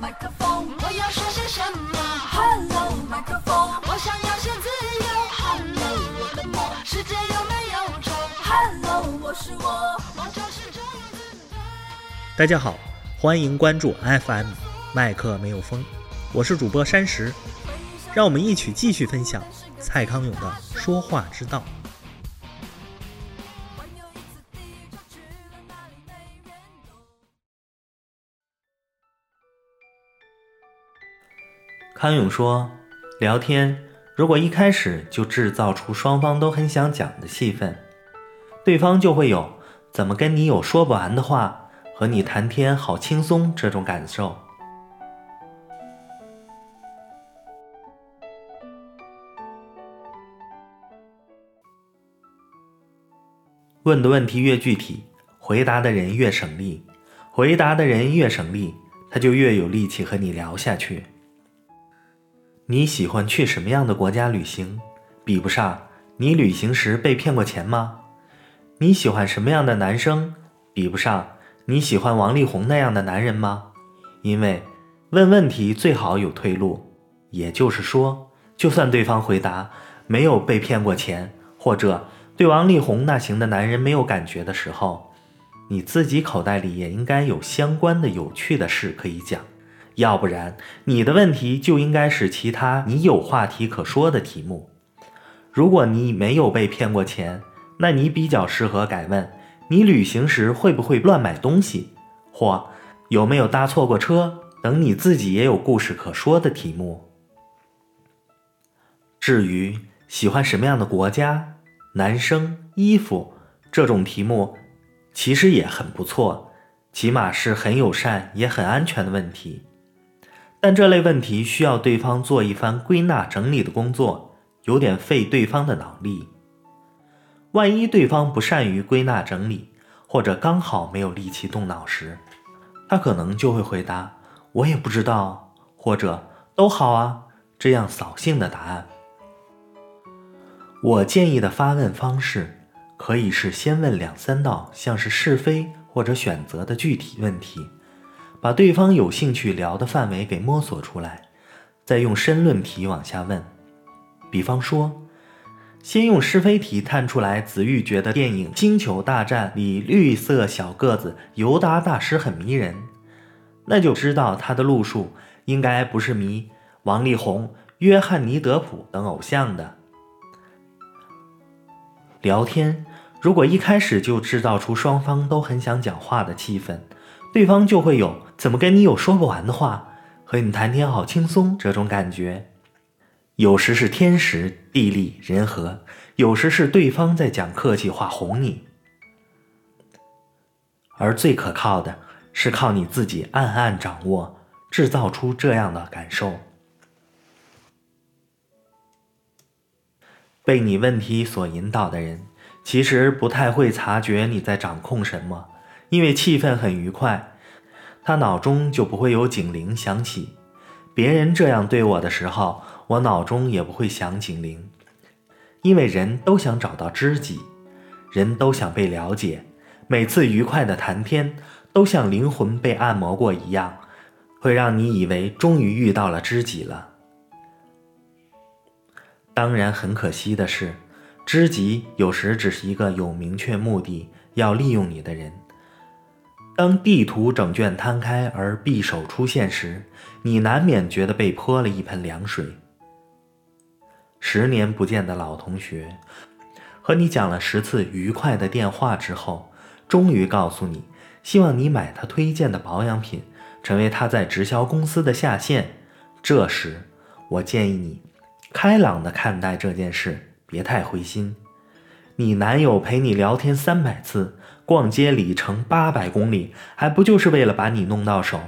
麦克风，我要说些什么？Hello，麦克风，我想要些自由。Hello，我的梦，世界有没有虫？Hello，我是我，我就是这样子。大家好，欢迎关注 FM 麦克没有风，我是主播山石，让我们一起继续分享蔡康永的说话之道。康永说：“聊天如果一开始就制造出双方都很想讲的气氛，对方就会有怎么跟你有说不完的话，和你谈天好轻松这种感受。问的问题越具体，回答的人越省力，回答的人越省力，他就越有力气和你聊下去。”你喜欢去什么样的国家旅行？比不上你旅行时被骗过钱吗？你喜欢什么样的男生？比不上你喜欢王力宏那样的男人吗？因为问问题最好有退路，也就是说，就算对方回答没有被骗过钱，或者对王力宏那型的男人没有感觉的时候，你自己口袋里也应该有相关的有趣的事可以讲。要不然，你的问题就应该是其他你有话题可说的题目。如果你没有被骗过钱，那你比较适合改问：你旅行时会不会乱买东西，或有没有搭错过车等你自己也有故事可说的题目。至于喜欢什么样的国家、男生、衣服这种题目，其实也很不错，起码是很友善也很安全的问题。但这类问题需要对方做一番归纳整理的工作，有点费对方的脑力。万一对方不善于归纳整理，或者刚好没有力气动脑时，他可能就会回答“我也不知道”或者“都好啊”这样扫兴的答案。我建议的发问方式，可以是先问两三道像是是非或者选择的具体问题。把对方有兴趣聊的范围给摸索出来，再用申论题往下问。比方说，先用是非题探出来，子玉觉得电影《星球大战》里绿色小个子尤达大师很迷人，那就知道他的路数应该不是迷王力宏、约翰尼·德普等偶像的。聊天如果一开始就制造出双方都很想讲话的气氛，对方就会有怎么跟你有说不完的话，和你谈天好轻松这种感觉。有时是天时地利人和，有时是对方在讲客气话哄你。而最可靠的是靠你自己暗暗掌握，制造出这样的感受。被你问题所引导的人，其实不太会察觉你在掌控什么。因为气氛很愉快，他脑中就不会有警铃响起。别人这样对我的时候，我脑中也不会响警铃。因为人都想找到知己，人都想被了解。每次愉快的谈天，都像灵魂被按摩过一样，会让你以为终于遇到了知己了。当然，很可惜的是，知己有时只是一个有明确目的要利用你的人。当地图整卷摊开而匕首出现时，你难免觉得被泼了一盆凉水。十年不见的老同学，和你讲了十次愉快的电话之后，终于告诉你，希望你买他推荐的保养品，成为他在直销公司的下线。这时，我建议你开朗地看待这件事，别太灰心。你男友陪你聊天三百次。逛街里程八百公里，还不就是为了把你弄到手？